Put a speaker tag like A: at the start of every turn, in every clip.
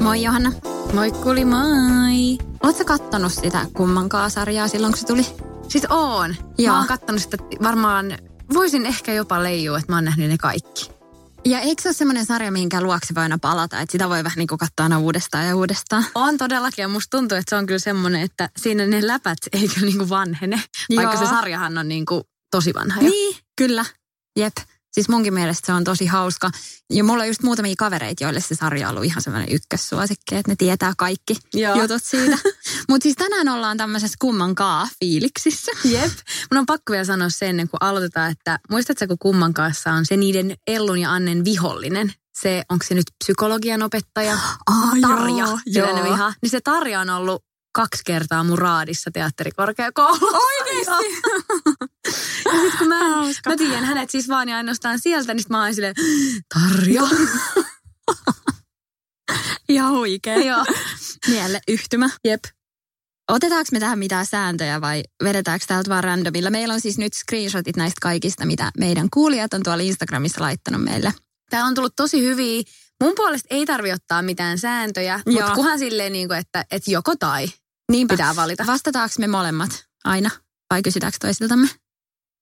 A: Moi Johanna.
B: Moikkuli moi.
A: Oletko kattonut sitä kummankaan sarjaa silloin, kun se tuli?
B: Siis oon.
A: Joo.
B: Mä oon kattonut sitä varmaan, voisin ehkä jopa leijua, että mä oon nähnyt ne kaikki.
A: Ja eikö se ole semmoinen sarja, minkä luokse voi aina palata, että sitä voi vähän niin kuin katsoa aina uudestaan ja uudestaan?
B: On todellakin ja musta tuntuu, että se on kyllä semmoinen, että siinä ne läpät ei kyllä niinku vanhene. Vaikka
A: Joo.
B: se sarjahan on niinku tosi vanha jo.
A: Niin, kyllä. Jep. Siis munkin mielestä se on tosi hauska. Ja mulla on just muutamia kavereita, joille se sarja on ollut ihan semmoinen ykkössuosikki, että ne tietää kaikki
B: Joo.
A: jutut siitä. Mutta siis tänään ollaan tämmöisessä kummankaan fiiliksissä.
B: Jep. Mun on pakko vielä sanoa sen ennen kuin aloitetaan, että muistatko kun kumman kanssa on se niiden Ellun ja Annen vihollinen? Se, onko se nyt psykologian opettaja?
A: Ah,
B: Tarja,
A: joo, joo.
B: Niin se Tarja on ollut kaksi kertaa mun raadissa teatterikorkeakoulussa. Oikeesti? ja sit kun mä,
A: Hauska.
B: mä tiedän hänet siis vaan ja ainoastaan sieltä, niin sit mä oon silleen, Tarja.
A: Ihan huikea.
B: Joo.
A: Mielle yhtymä.
B: Jep.
A: Otetaanko me tähän mitään sääntöjä vai vedetäänkö täältä vaan randomilla? Meillä on siis nyt screenshotit näistä kaikista, mitä meidän kuulijat on tuolla Instagramissa laittanut meille.
B: Tää on tullut tosi hyviä. Mun puolesta ei tarvi ottaa mitään sääntöjä, mutta kuhan silleen niin kuin, että, että joko tai
A: Niinpä.
B: pitää valita.
A: Vastataanko me molemmat aina vai kysytäänkö toisiltamme?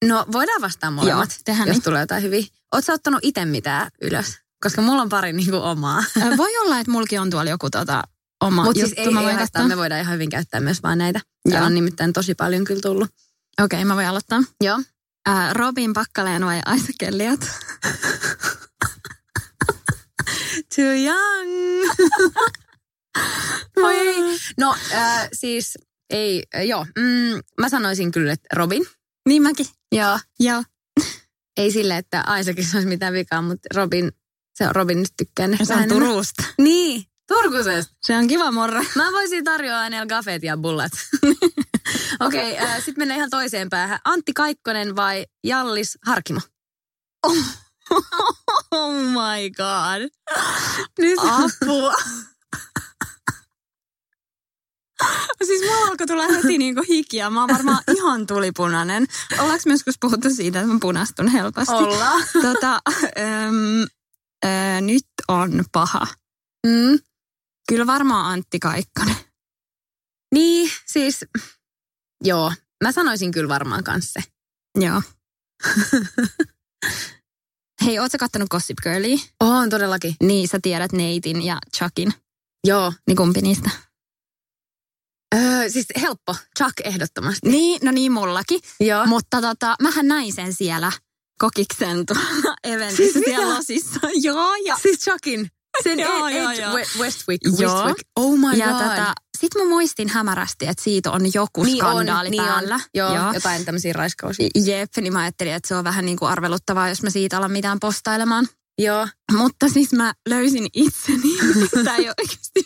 B: No voidaan vastaa molemmat,
A: Joo, tehdään
B: jos
A: niin.
B: tulee jotain hyviä. Ootko ottanut itse mitään ylös? Koska mulla on pari niin kuin omaa.
A: Voi olla, että mulki on tuolla joku tota, oma
B: Mutta
A: juttu.
B: siis ei, ei haittaa, me voidaan ihan hyvin käyttää myös vaan näitä. Täällä
A: Joo.
B: on nimittäin tosi paljon kyllä tullut.
A: Okei, mä voin aloittaa.
B: Joo.
A: Ää, Robin Pakkaleen vai Aisa Kelliot?
B: Too young. Voi ei. No äh, siis ei, äh, joo. Mm, mä sanoisin kyllä, että Robin.
A: Niin mäkin.
B: Joo.
A: Joo.
B: Ei sille, että Aisakin olisi mitään vikaa, mutta Robin, se on Robin nyt tykkään ehkä
A: Se on. Turusta.
B: Niin, Turkusesta.
A: Se on kiva morra.
B: Mä voisin tarjoa hänelle gafet ja bullat. Okei, okay, äh, sitten mennään ihan toiseen päähän. Antti Kaikkonen vai Jallis Harkimo?
A: Oh my god. Nyt
B: Apua.
A: Siis mulla alkoi tulla heti niinku hikiä. Mä oon varmaan ihan tulipunainen. Ollaanko me joskus puhuttu siitä, että mä punastun helposti?
B: Ollaan.
A: Tota, äm, ä, nyt on paha.
B: Mm.
A: Kyllä varmaan Antti Kaikkonen.
B: Niin, siis joo. Mä sanoisin kyllä varmaan kanssa.
A: Joo. Hei, ootko kattonut Gossip Girlia?
B: On todellakin.
A: Niin, sä tiedät Neitin ja Chuckin.
B: Joo.
A: Niin kumpi niistä?
B: Siis helppo. Chuck ehdottomasti.
A: Niin, no niin mullakin.
B: Joo.
A: Mutta tota, mähän näin sen siellä kokiksen tuolla eventissä
B: Siis
A: siellä
B: mitä?
A: losissa. Joo, ja,
B: Siis Chuckin. Sen
A: Joo, joo, joo.
B: We- Westwick.
A: Joo.
B: Westwick. Oh my
A: ja
B: god.
A: tota, sit mä muistin hämärästi, että siitä on joku
B: niin on,
A: skandaali
B: niin
A: päällä.
B: on. Joo, Joo, jotain tämmöisiä raiskausia.
A: Jep, niin mä ajattelin, että se on vähän niin kuin arveluttavaa, jos mä siitä alan mitään postailemaan.
B: Joo.
A: Mutta siis mä löysin itseni. Tämä ei oikeasti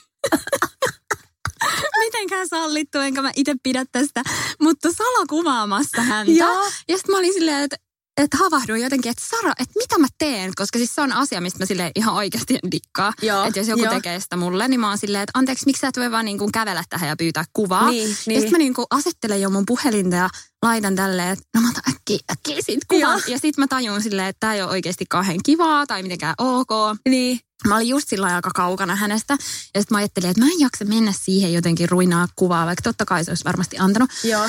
A: mitenkään sallittu, enkä mä itse pidä tästä. Mutta Salo kuvaamassa häntä.
B: Joo.
A: Ja sitten mä olin silleen, että että havahduin jotenkin, että Sara, että mitä mä teen? Koska siis se on asia, mistä mä sille ihan oikeasti en dikkaa. Että jos joku
B: joo.
A: tekee sitä mulle, niin mä oon silleen, että anteeksi, miksi sä et voi vaan niin kuin kävellä tähän ja pyytää kuvaa?
B: Niin,
A: Ja
B: niin.
A: sitten mä niin kuin asettelen jo mun puhelinta ja laitan tälleen, että no mä otan äkkiä, äkkiä siitä kuvan.
B: Joo.
A: Ja sitten mä tajun silleen, että tää ei ole oikeasti kauhean kivaa tai mitenkään ok.
B: Niin.
A: Mä olin just sillä aika kaukana hänestä. Ja sitten mä ajattelin, että mä en jaksa mennä siihen jotenkin ruinaa kuvaa, vaikka totta kai se olisi varmasti antanut.
B: Joo.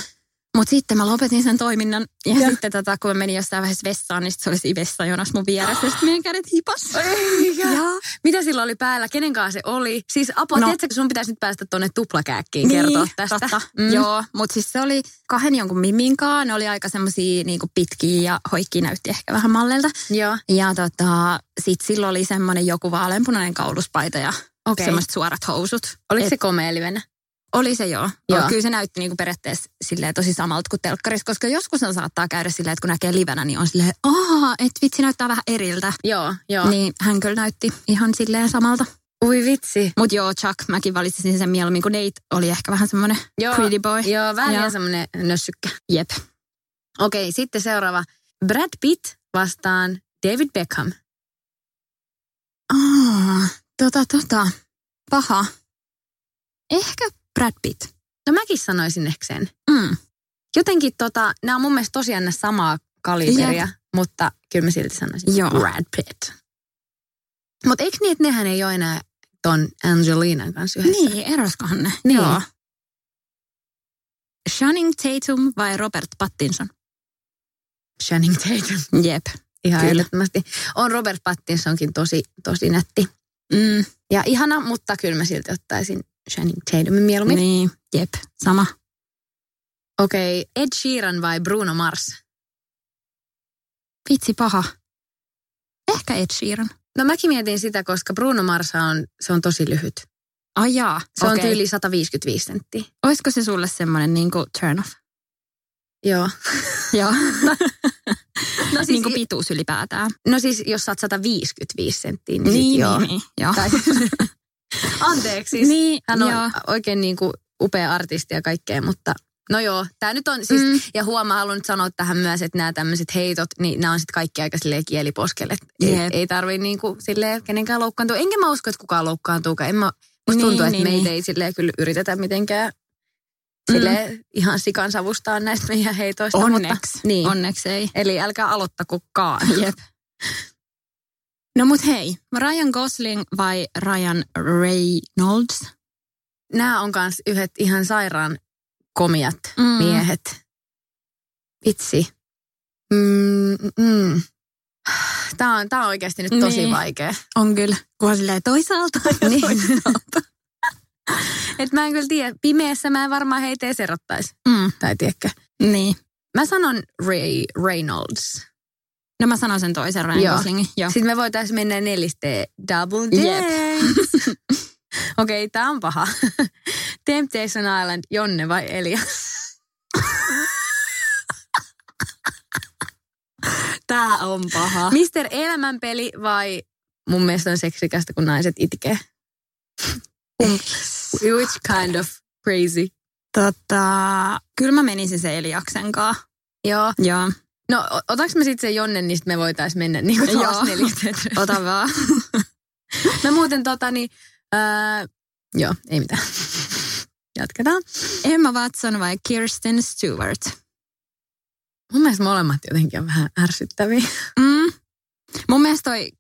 A: Mutta sitten mä lopetin sen toiminnan. Ja, ja. sitten tota, kun mä menin jossain vaiheessa vessaan, niin sit se oli siinä vessajonossa mun vieressä. Ja sitten meidän kädet hipas.
B: Eikä.
A: Joo.
B: Mitä sillä oli päällä? Kenen kanssa se oli? Siis apua,
A: No.
B: tiedätkö, sun pitäisi nyt päästä tuonne tuplakääkkiin kertoa tästä.
A: Totta.
B: Mm.
A: Joo, mutta siis se oli kahden jonkun miminkaan. Ne oli aika semmosia niinku pitkiä ja hoikki näytti ehkä vähän mallelta.
B: Joo.
A: Ja tota, sit silloin oli semmoinen joku vaaleanpunainen kauluspaita ja
B: Okei.
A: semmoiset suorat housut.
B: Oliko
A: Et-
B: se komea livenä?
A: Oli se joo.
B: Joo.
A: Kyllä se näytti niinku periaatteessa silleen tosi samalta kuin telkkarissa, koska joskus se saattaa käydä silleen, että kun näkee livenä, niin on silleen, aah, että vitsi näyttää vähän eriltä.
B: Joo, joo.
A: Niin hän kyllä näytti ihan silleen samalta.
B: Ui vitsi.
A: Mutta joo, Chuck, mäkin valitsisin sen mieluummin, kun Nate oli ehkä vähän semmoinen
B: Joo,
A: pretty boy.
B: Joo, vähän
A: Joo.
B: semmoinen nössykkä.
A: Jep.
B: Okei, sitten seuraava. Brad Pitt vastaan David Beckham.
A: Aa, tota, tota. Paha. Ehkä Brad Pitt.
B: No mäkin sanoisin ehkä sen.
A: Mm.
B: Jotenkin tota, nämä on mun mielestä tosiaan ne samaa kaliberia, mutta kyllä mä silti sanoisin
A: Joo.
B: Brad Pitt. Mutta eikö niin, että nehän ei ole enää ton Angelinan kanssa yhdessä?
A: Niin, eroskohan ne?
B: Niin.
A: Joo. Channing Tatum vai Robert Pattinson?
B: Channing Tatum.
A: Jep.
B: Ihan
A: Kyllä.
B: ehdottomasti. On Robert Pattinsonkin tosi, tosi nätti.
A: Mm,
B: Ja ihana, mutta kyllä mä silti ottaisin Channing Tatumin mieluummin.
A: niin, jep, sama.
B: Okei, Ed Sheeran vai Bruno Mars?
A: Vitsi paha. Ehkä Ed Sheeran.
B: No mäkin mietin sitä, koska Bruno Mars on, se on tosi lyhyt.
A: Ai jaa,
B: Se on
A: okei.
B: tyyli 155 senttiä.
A: Olisiko se sulle semmoinen niinku turn off?
B: Joo.
A: Joo.
B: No
A: siis, niin kuin pituus ylipäätään.
B: No siis, jos sä oot 155 senttiä, niin, niin, joo.
A: niin, niin. Joo.
B: Tai, anteeksi, siis
A: niin,
B: hän on
A: joo.
B: oikein niin kuin upea artisti ja kaikkea, mutta no joo, tämä nyt on siis, mm.
A: Mm.
B: ja huomaa, haluan nyt sanoa tähän myös, että nämä tämmöiset heitot, niin nämä on sitten kaikki aika silleen kieliposkelle. Ei,
A: Jep.
B: ei tarvii niin kuin silleen kenenkään loukkaantua. Enkä mä usko, että kukaan loukkaantuukaan. En mä, musta
A: Niin,
B: tuntuu, että
A: niin,
B: meitä
A: niin.
B: ei silleen kyllä yritetä mitenkään silleen ihan sikan savustaa näistä meidän heitoista.
A: Onneksi.
B: Mutta, niin.
A: Onneksi ei.
B: Eli älkää aloittakokaan.
A: Jep. No mut hei, Ryan Gosling vai Ryan Reynolds?
B: Nämä on kans yhdet ihan sairaan komiat
A: Mm.
B: miehet. Vitsi. Mm, mm. Tämä on, tää on oikeasti nyt tosi
A: Niin.
B: vaikea.
A: On kyllä, kunhan silleen toisaalta ja
B: Niin.
A: toisaalta.
B: Et mä en kyllä tiedä, pimeässä mä en varmaan heitä edes erottaisi.
A: Mm,
B: Tai tiedätkö.
A: niin.
B: Mä sanon Ray Reynolds.
A: No mä sanon sen toisen Ryan
B: Joo.
A: Goslingin. Joo.
B: Sitten me voitaisiin mennä nelisteen Double. James. Okei, okay, tää on paha. Temptation Island, Jonne vai Elias?
A: Tää on paha.
B: Mister Elämänpeli vai mun mielestä on seksikästä, kun naiset itkee? Which kind of crazy?
A: Tota, kyllä mä menisin se Eliaksen kanssa.
B: Joo.
A: Joo.
B: No otaks me sitten se Jonne, niin sit me voitais mennä niin kuin taas
A: Joo. Ota vaan.
B: Mä muuten tota niin, ää, joo, ei mitään. Jatketaan.
A: Emma Watson vai Kirsten Stewart?
B: Mun mielestä molemmat jotenkin on vähän ärsyttäviä.
A: Mm. Mun mielestä toi,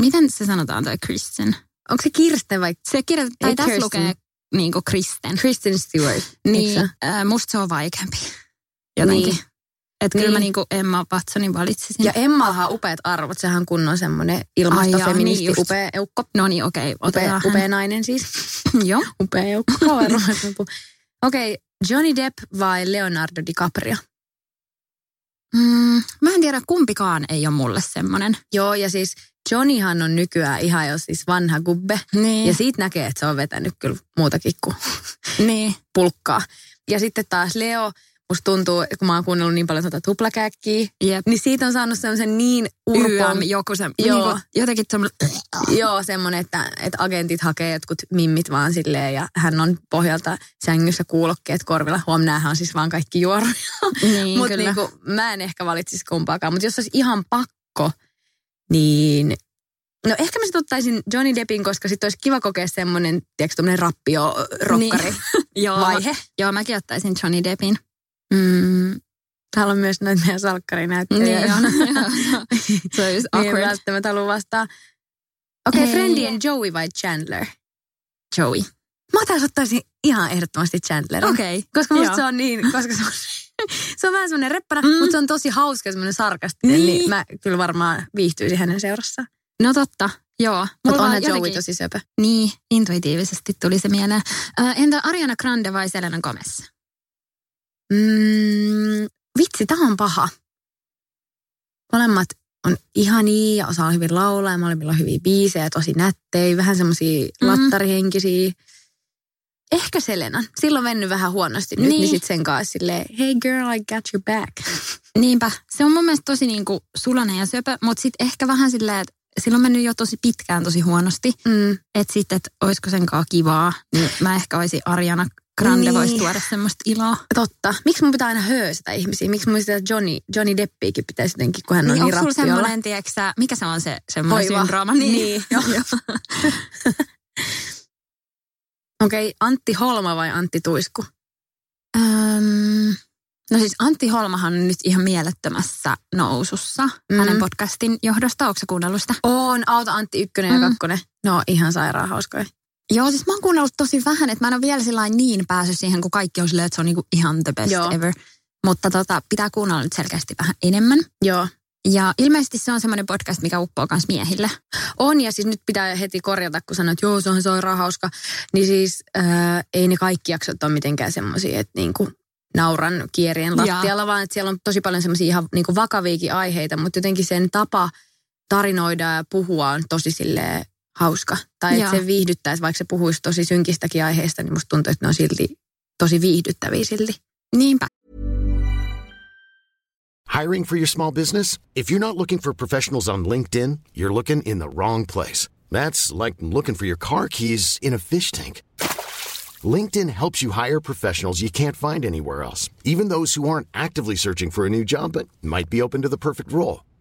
A: miten se sanotaan toi Kristen?
B: Onko se Kirsten vai
A: Se kirjoit, tai tässä lukee niinku Kristen.
B: Kristen Stewart?
A: Niin, äh, musta se on vaikeampi. Jotenkin.
B: Niin.
A: Että kyllä
B: Niin.
A: mä niinku Emma Watsonin valitsisin.
B: Ja Emmallahan on upeat arvot. Sehän on kunnon semmoinen ilmastofeministi,
A: Ai jaa, niin
B: upea eukko.
A: No niin, okei, okay,
B: Upea, upea nainen siis.
A: Joo.
B: Upea eukko. Okei, okay, Johnny Depp vai Leonardo DiCaprio?
A: Mm, mä en tiedä, kumpikaan ei ole mulle semmonen.
B: Joo, ja siis Johnnyhan on nykyään ihan jo siis vanha gubbe.
A: Niin.
B: Ja siitä näkee, että se on vetänyt kyllä muutakin kuin
A: niin.
B: pulkkaa. Ja sitten taas Leo, musta tuntuu, kun mä oon kuunnellut niin paljon tuota tuplakäkkiä,
A: Jep.
B: niin siitä on saanut semmoisen niin urpon,
A: joku se,
B: Joo.
A: niinku, jotenkin semmoinen,
B: joo, semmoinen, että, että agentit hakee jotkut mimmit vaan silleen, ja hän on pohjalta sängyssä kuulokkeet korvilla. Huom, näähän on siis vaan kaikki juoruja.
A: niin
B: Mutta niinku, mä en ehkä valitsisi kumpaakaan. Mutta jos olisi ihan pakko, niin... No ehkä mä sit ottaisin Johnny Deppin, koska sitten olisi kiva kokea semmoinen, tiedätkö, rappio-rokkari
A: Joo,
B: vaihe.
A: joo, mäkin ottaisin Johnny Deppin. Mm,
B: Täällä on myös noita meidän salkkarinäyttelijöitä.
A: niin on. se on just
B: Niin
A: awkward.
B: välttämättä halua vastaa. Okei, okay. Friendien Joey vai Chandler?
A: Joey.
B: Mä taas ottaisin ihan ehdottomasti Chandlerin.
A: Okei.
B: Koska musta
A: Joo.
B: se on niin, koska se on, se on vähän semmoinen reppana,
A: Mm.
B: mutta se on tosi hauska semmoinen sarkastinen, niin.
A: Niin.
B: niin mä kyllä varmaan viihtyisin hänen seurassaan.
A: No totta, joo.
B: Mutta onhan
A: vaan
B: Joey
A: jotenkin-
B: tosi söpö.
A: Niin, intuitiivisesti tuli se mieleen. Äh, entä Ariana Grande vai Selena Gomez?
B: Mm, vitsi, tää on paha. Molemmat on ihania ja osaa hyvin laulaa ja molemmilla on hyviä biisejä, tosi nättejä, vähän semmosia
A: Mm.
B: lattarihenkisiä. Ehkä Selena. Silloin mennyt vähän huonosti nyt, niin,
A: Niin.
B: sit sen kanssa silleen, hey girl, I got your back.
A: Niinpä. Se on mun mielestä tosi niinku sulanen ja söpö, mutta sitten ehkä vähän silleen, että sillä on mennyt jo tosi pitkään tosi huonosti.
B: Mm.
A: Että sitten, että olisiko sen kivaa, niin mä ehkä olisin Ariana Grande
B: Niin.
A: voisi tuoda semmoista iloa.
B: Totta. Miksi mun pitää aina höysätä ihmisiä? Miksi mun sitä Johnny, Johnny Deppiäkin pitäisi jotenkin, kun hän on
A: Niin,
B: niin,
A: onko sulla
B: rappiolla?
A: semmoinen, tiedätkö sä, mikä se on se semmoinen
B: Hoiva.
A: syndrooma?
B: Niin, joo. Okei, okay, Antti Holma vai Antti Tuisku?
A: Öm, no siis Antti Holmahan on nyt ihan mielettömässä nousussa
B: Mm.
A: hänen podcastin johdosta. Onko kuunnellut sitä?
B: On, Auta Antti ykkönen
A: Mm.
B: ja kakkonen. No ihan sairaan hauskoja.
A: Joo, siis mä oon kuunnellut tosi vähän, että mä en ole vielä sillain niin päässyt siihen, kun kaikki on silleen, että se on niinku ihan the best
B: Joo.
A: ever. Mutta tota, pitää kuunnella nyt selkeästi vähän enemmän.
B: Joo.
A: Ja ilmeisesti se on semmoinen podcast, mikä uppoo myös miehille.
B: On ja siis nyt pitää heti korjata, kun sanoit, että joo, se on sairaan hauska. Niin siis ää, ei ne kaikki jaksot ole mitenkään semmoisia, että niinku nauran kierien lattialla, vaan että siellä on tosi paljon semmoisia ihan niinku vakaviakin aiheita, mutta jotenkin sen tapa tarinoida ja puhua on tosi silleen hauska. Tai että se viihdyttäisi, vaikka se puhuisi tosi synkistäkin aiheista, niin musta tuntuu, että ne on silti tosi viihdyttäviä silti.
A: Niinpä.
C: Hiring for your small business? If you're not looking for professionals on LinkedIn, you're looking in the wrong place. That's like looking for your car keys in a fish tank. LinkedIn helps you hire professionals you can't find anywhere else, even those who aren't actively searching for a new job but might be open to the perfect role.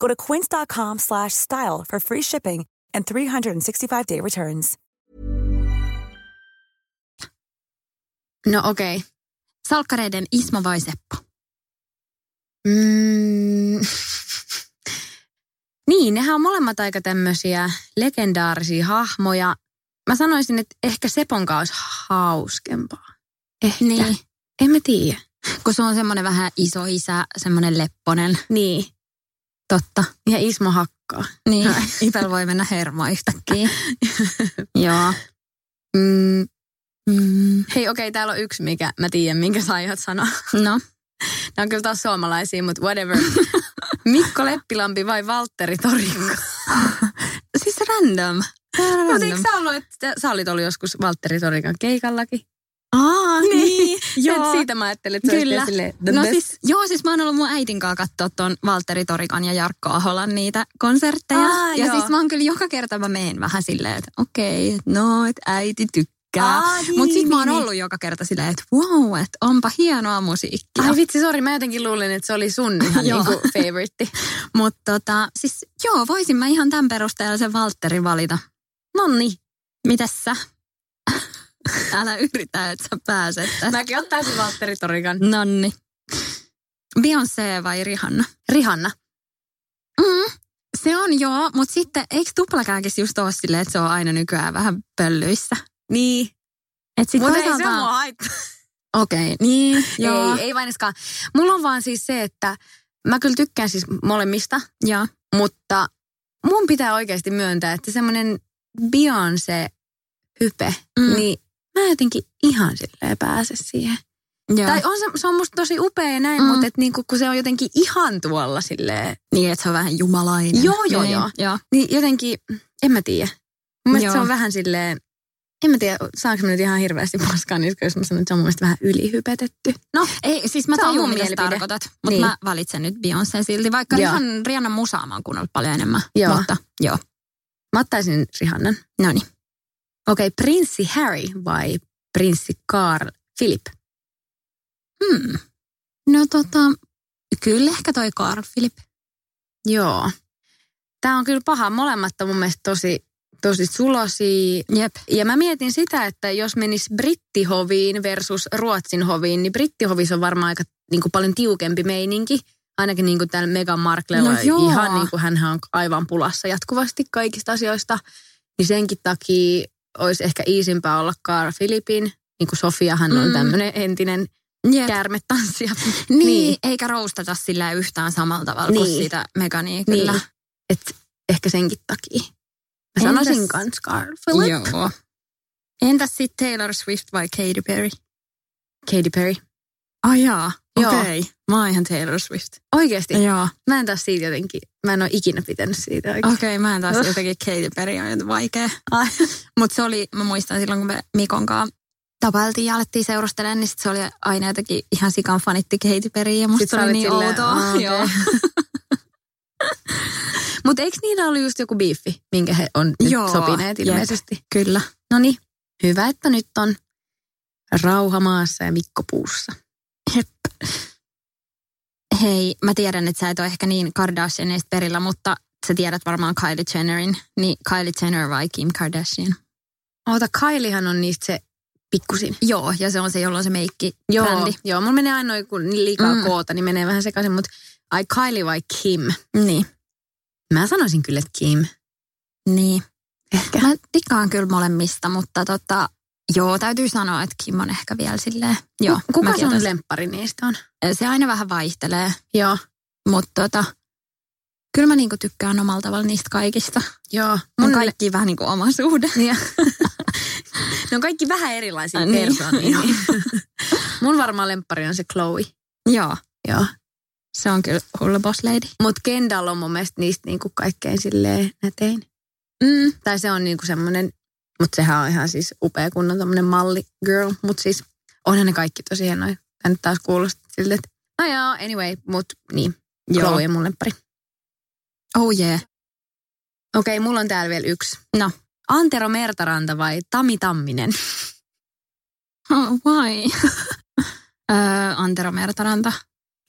D: Go to quince.com slash style for free shipping and 365-day returns.
B: No okei. Okay.
A: Salkkareiden Ismo vai Seppo?
B: Mm. niin, nehän on molemmat aika tämmöisiä legendaarisia hahmoja. Mä sanoisin, että ehkä Sepon kanssa olisi hauskempaa. Ehkä.
A: Niin.
B: En mä tiedä.
A: Kun se on semmoinen vähän iso isä, semmoinen lepponen.
B: Niin.
A: Totta.
B: Ja Ismo hakkaa.
A: Niin, Ipel voi mennä hermo yhtäkkiä. Joo.
B: Mm.
A: Mm.
B: Hei, okei, okay, täällä on yksi, mikä mä tiedän, minkä sä aiot sanoa.
A: No,
B: Nämä on kyllä taas suomalaisia, mutta whatever. Mikko Leppilampi vai Valtteri Torikko?
A: siis random.
B: Mutta eikö sä ollut, että sä olit ollut joskus Valtteri Torikan keikallakin?
A: Aa, niin.
B: Joo. siitä mä ajattelin, että se
A: Kyllä.
B: olisi silleen the
A: No
B: best.
A: siis, joo, siis mä oon ollut mun äitin kanssa katsoa tuon Valtteri Torikan ja Jarkko Aholan niitä konsertteja.
B: Aa,
A: ja
B: joo.
A: siis mä oon kyllä joka kerta mä meen vähän silleen, että okei, okay, no, että äiti tykkää.
B: Aa, niin,
A: Mutta sit
B: niin,
A: mä oon
B: niin.
A: ollut joka kerta silleen, että wow, että onpa hienoa musiikkia.
B: Ai vitsi, sori, mä jotenkin luulin, että se oli sun ihan niinku favorite.
A: Mutta tota, siis joo, voisin mä ihan tämän perusteella sen Valtterin valita.
B: Nonni.
A: Mitäs sä? Älä yritä, että sä pääset tästä.
B: Mäkin ottaisin Valtteri Torikan.
A: Nonni. Beyoncé vai Rihanna?
B: Rihanna.
A: Mm. Se on joo, mutta sitten eikö tuplakääkis just ole silleen, että se on aina nykyään vähän pöllyissä?
B: Niin.
A: Et sit
B: Mutta ei se mua haittaa.
A: Okei, okay, niin, joo.
B: Ei, ei vaineskaan. Mulla on vaan siis se, että mä kyllä tykkään siis molemmista,
A: Joo.
B: mutta mun pitää oikeasti myöntää, että semmoinen Beyoncé-hype,
A: mm.
B: niin mä jotenkin ihan silleen pääse siihen.
A: Joo.
B: Tai on se, se on musta tosi upea näin,
A: Mm.
B: mm. mutta et niinku, kun se on jotenkin ihan tuolla silleen,
A: Niin, että se on vähän jumalainen.
B: Joo, joo,
A: niin,
B: joo.
A: joo.
B: niin jotenkin, en mä tiedä. Mun se on vähän silleen, en mä tiedä, saanko mä nyt ihan hirveästi paskaa niistä, jos mä sanon, että se on mun mielestä vähän ylihypetetty. No,
A: Ei, siis mä tajun, mitä sä
B: mielipide.
A: tarkoitat, mutta
B: Niin.
A: mä valitsen nyt Beyoncé silti, vaikka
B: Joo.
A: Rihan, Rihannan musaa mä oon kuunnellut paljon enemmän.
B: Joo.
A: Mutta, joo.
B: mä ottaisin Rihannan.
A: No niin.
B: Okei, okay, prinssi Harry vai prinssi Carl Philip?
A: Hmm. No tota, kyllä ehkä toi Carl Philip.
B: Joo. Tämä on kyllä paha. Molemmat on mun mielestä tosi, tosi sulosia.
A: Jep.
B: Ja mä mietin sitä, että jos menisi brittihoviin versus Ruotsin hoviin, niin brittihovissa on varmaan aika niin kuin paljon tiukempi meininki. Ainakin niin kuin täällä Meghan Marklella
A: No joo.
B: ihan niin kuin hänhän on aivan pulassa jatkuvasti kaikista asioista. Niin senkin takia olisi ehkä iisimpää olla Carl Philipin. Niin kuin Sofiahan on
A: Mm.
B: tämmöinen entinen
A: Jep.
B: käärmetanssija.
A: Niin,
B: Niin.
A: eikä roustata sillä yhtään samalla tavalla kuin
B: Niin.
A: sitä Megania kyllä.
B: Niin. Et ehkä senkin takia. Mä sanoisin
A: Entäs-
B: kans Carl Philip.
A: Joo. Entäs sitten Taylor Swift vai Katy Perry?
B: Katy Perry.
A: Ai jaa,
B: Joo.
A: okei. Okay. Mä oon ihan Taylor Swift.
B: Oikeesti.
A: Joo.
B: Mä en taas siitä jotenkin, mä en ole ikinä pitänyt siitä oikein.
A: Okei, okay, mä en taas jotenkin Katy Perry on jotenkin vaikea.
B: Ai.
A: Mutta se oli, mä muistan silloin kun me Mikon kanssa tapailtiin ja alettiin seurustelemaan, niin sit se oli aina jotenkin ihan sikan fanitti Katy Perry ja musta
B: Sit
A: oli niin
B: silleen,
A: outoa.
B: "Aa, okei."
A: Joo.
B: Mutta eikö niillä ollut just joku biiffi, minkä he on nyt
A: Joo,
B: sopineet
A: jep.
B: ilmeisesti?
A: Kyllä.
B: No niin, hyvä, että nyt on rauha maassa ja Mikko puussa.
A: Jep. Hei, mä tiedän, että sä et ole ehkä niin Kardashianista perillä, mutta sä tiedät varmaan Kylie Jennerin. Niin Kylie Jenner vai Kim Kardashian?
B: Oota, Kyliehan on niistä se pikkusin.
A: Joo, ja se on se, jolla on se meikki
B: Joo,
A: brändi.
B: joo, mulla menee aina kun liikaa
A: Mm.
B: koota, niin menee vähän sekaisin, mutta ai Kylie vai Kim?
A: Niin.
B: Mä sanoisin kyllä, että Kim.
A: Niin.
B: Ehkä.
A: Mä tikkaan kyllä molemmista, mutta tota, joo, täytyy sanoa, että Kim on ehkä vielä silleen. Joo,
B: Kuka sun
A: otan-
B: lemppari niistä on?
A: Se aina vähän vaihtelee,
B: Joo,
A: mutta tota, kyllä mä niinku tykkään omalla tavalla niistä kaikista.
B: joo.
A: Mun
B: Mun
A: kaikki vähän niinku oma suhde.
B: Niin. ne on kaikki vähän erilaisia
A: Niin.
B: persoonia. Niin. Mun varmaan lemppari on se Chloe.
A: joo,
B: Joo.
A: se on kyllä hullu boss lady.
B: Mutta Kendall on mun mielestä niistä niinku kaikkein silleen nätein.
A: Mm.
B: Tai se on niinku semmoinen, mutta sehän on ihan siis upea kunnon tommonen malli girl. Mutta siis onhan ne kaikki tosi hienoja. Tää nyt taas kuulostaa siltä, että no joo, anyway, mut niin.
A: Joo.
B: Chloe on mun lemppari.
A: Oh yeah.
B: Okei, mulla on täällä vielä yksi.
A: No.
B: Antero Mertaranta vai Tami Tamminen?
A: Oh, why? öö, Antero Mertaranta.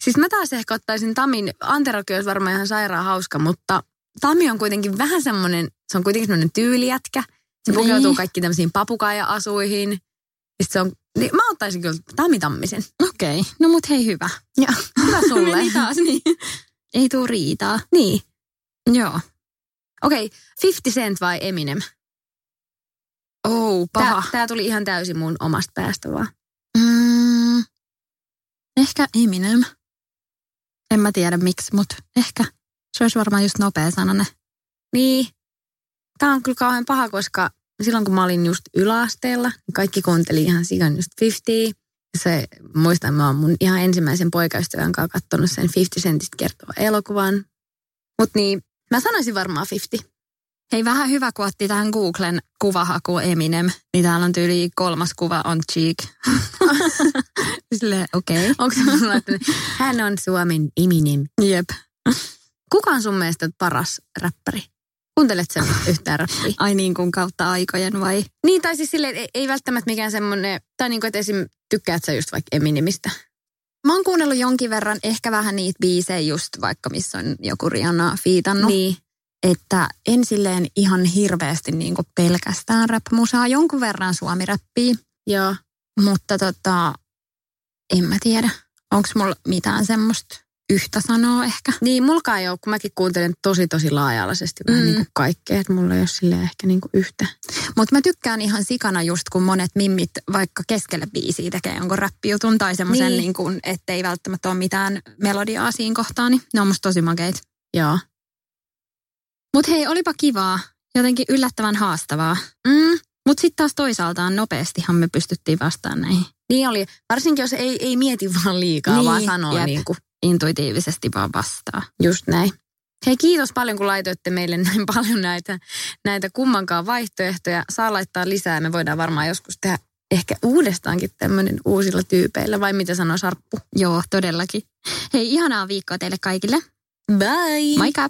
B: Siis mä taas ehkä ottaisin Tamin, Anterokin olisi varmaan ihan sairaan hauska, mutta Tami on kuitenkin vähän semmoinen, se on kuitenkin semmoinen tyylijätkä. Se
A: Niin.
B: pukeutuu kaikki tämmöisiin papukaija-asuihin. Ja sit se on, niin mä ottaisin kyllä Tami Tammisen.
A: Okei, okay. no mut hei hyvä.
B: Ja hyvä sulle.
A: Meni taas niin. Ei tuu riitaa.
B: niin.
A: Joo.
B: Okei, okay, 50 Cent vai Eminem?
A: Oh,
B: Tää,
A: paha.
B: tää tuli ihan täysin mun omasta päästä vaan.
A: Mm, ehkä Eminem. En mä tiedä miksi, mutta ehkä se olisi varmaan just nopea sanane.
B: Niin. Tää on kyllä kauhean paha, koska silloin kun mä olin just yläasteella, niin kaikki kuunteli ihan sikan just 50. Se, muistan, mä oon mun ihan ensimmäisen poikaystävän kanssa kattonut sen 50 Centistä kertova elokuvan. Mut niin, mä sanoisin varmaan 50.
A: Hei, vähän hyvä, kun otti tähän Googlen kuvahaku Eminem, niin täällä on tyyli kolmas kuva on Cheek. Silleen, okei. Okay.
B: Onko hän on Suomen Eminem.
A: Jep.
B: Kuka on sun mielestä paras räppäri? Kuuntelet sen yhtään räppiä?
A: Ai niin kuin kautta aikojen vai?
B: Niin, tai siis silleen, ei, ei välttämättä mikään semmoinen, tai niin kuin, että esim. tykkäät sä just vaikka Eminemistä.
A: Mä oon kuunnellut jonkin verran ehkä vähän niitä biisejä just vaikka missä on joku Rihanna fiitannut.
B: Niin.
A: Että en silleen ihan hirveästi niin kuin pelkästään rap-musaa, jonkun verran suomi-räppiä,
B: Joo.
A: mutta tota, en mä tiedä, onko mulla mitään semmoista. Yhtä sanoa ehkä.
B: Niin, mulkaan ei ole, kun mäkin kuuntelen tosi tosi laaja-alaisesti vähän
A: Mm.
B: niin kuin kaikkea, että mulla ei ole silleen ehkä niin kuin yhtä.
A: Mutta mä tykkään ihan sikana just, kun monet mimmit vaikka keskelle biisiä tekee jonkun räppijutun tai semmoisen,
B: Niin.
A: niin. niin ettei välttämättä ole mitään melodiaa siinä kohtaa, niin ne on musta tosi makeita.
B: Joo.
A: Mutta hei, olipa kivaa. Jotenkin yllättävän haastavaa.
B: Mm,
A: Mutta sitten taas toisaaltaan nopeastihan me pystyttiin vastaan näihin.
B: niin oli. Varsinkin jos ei, ei mieti vaan liikaa,
A: Niin,
B: vaan sanoo
A: jep.
B: niin kuin
A: Intuitiivisesti vaan vastaa.
B: just näin. Hei, kiitos paljon, kun laitoitte meille näin paljon näitä, näitä kummankaan vaihtoehtoja. Saa laittaa lisää. Me voidaan varmaan joskus tehdä ehkä uudestaankin tämmöinen uusilla tyypeillä. Vai mitä sanoo Sarppu?
A: Joo, todellakin. Hei, ihanaa viikkoa teille kaikille.
B: Bye!
A: Moikka!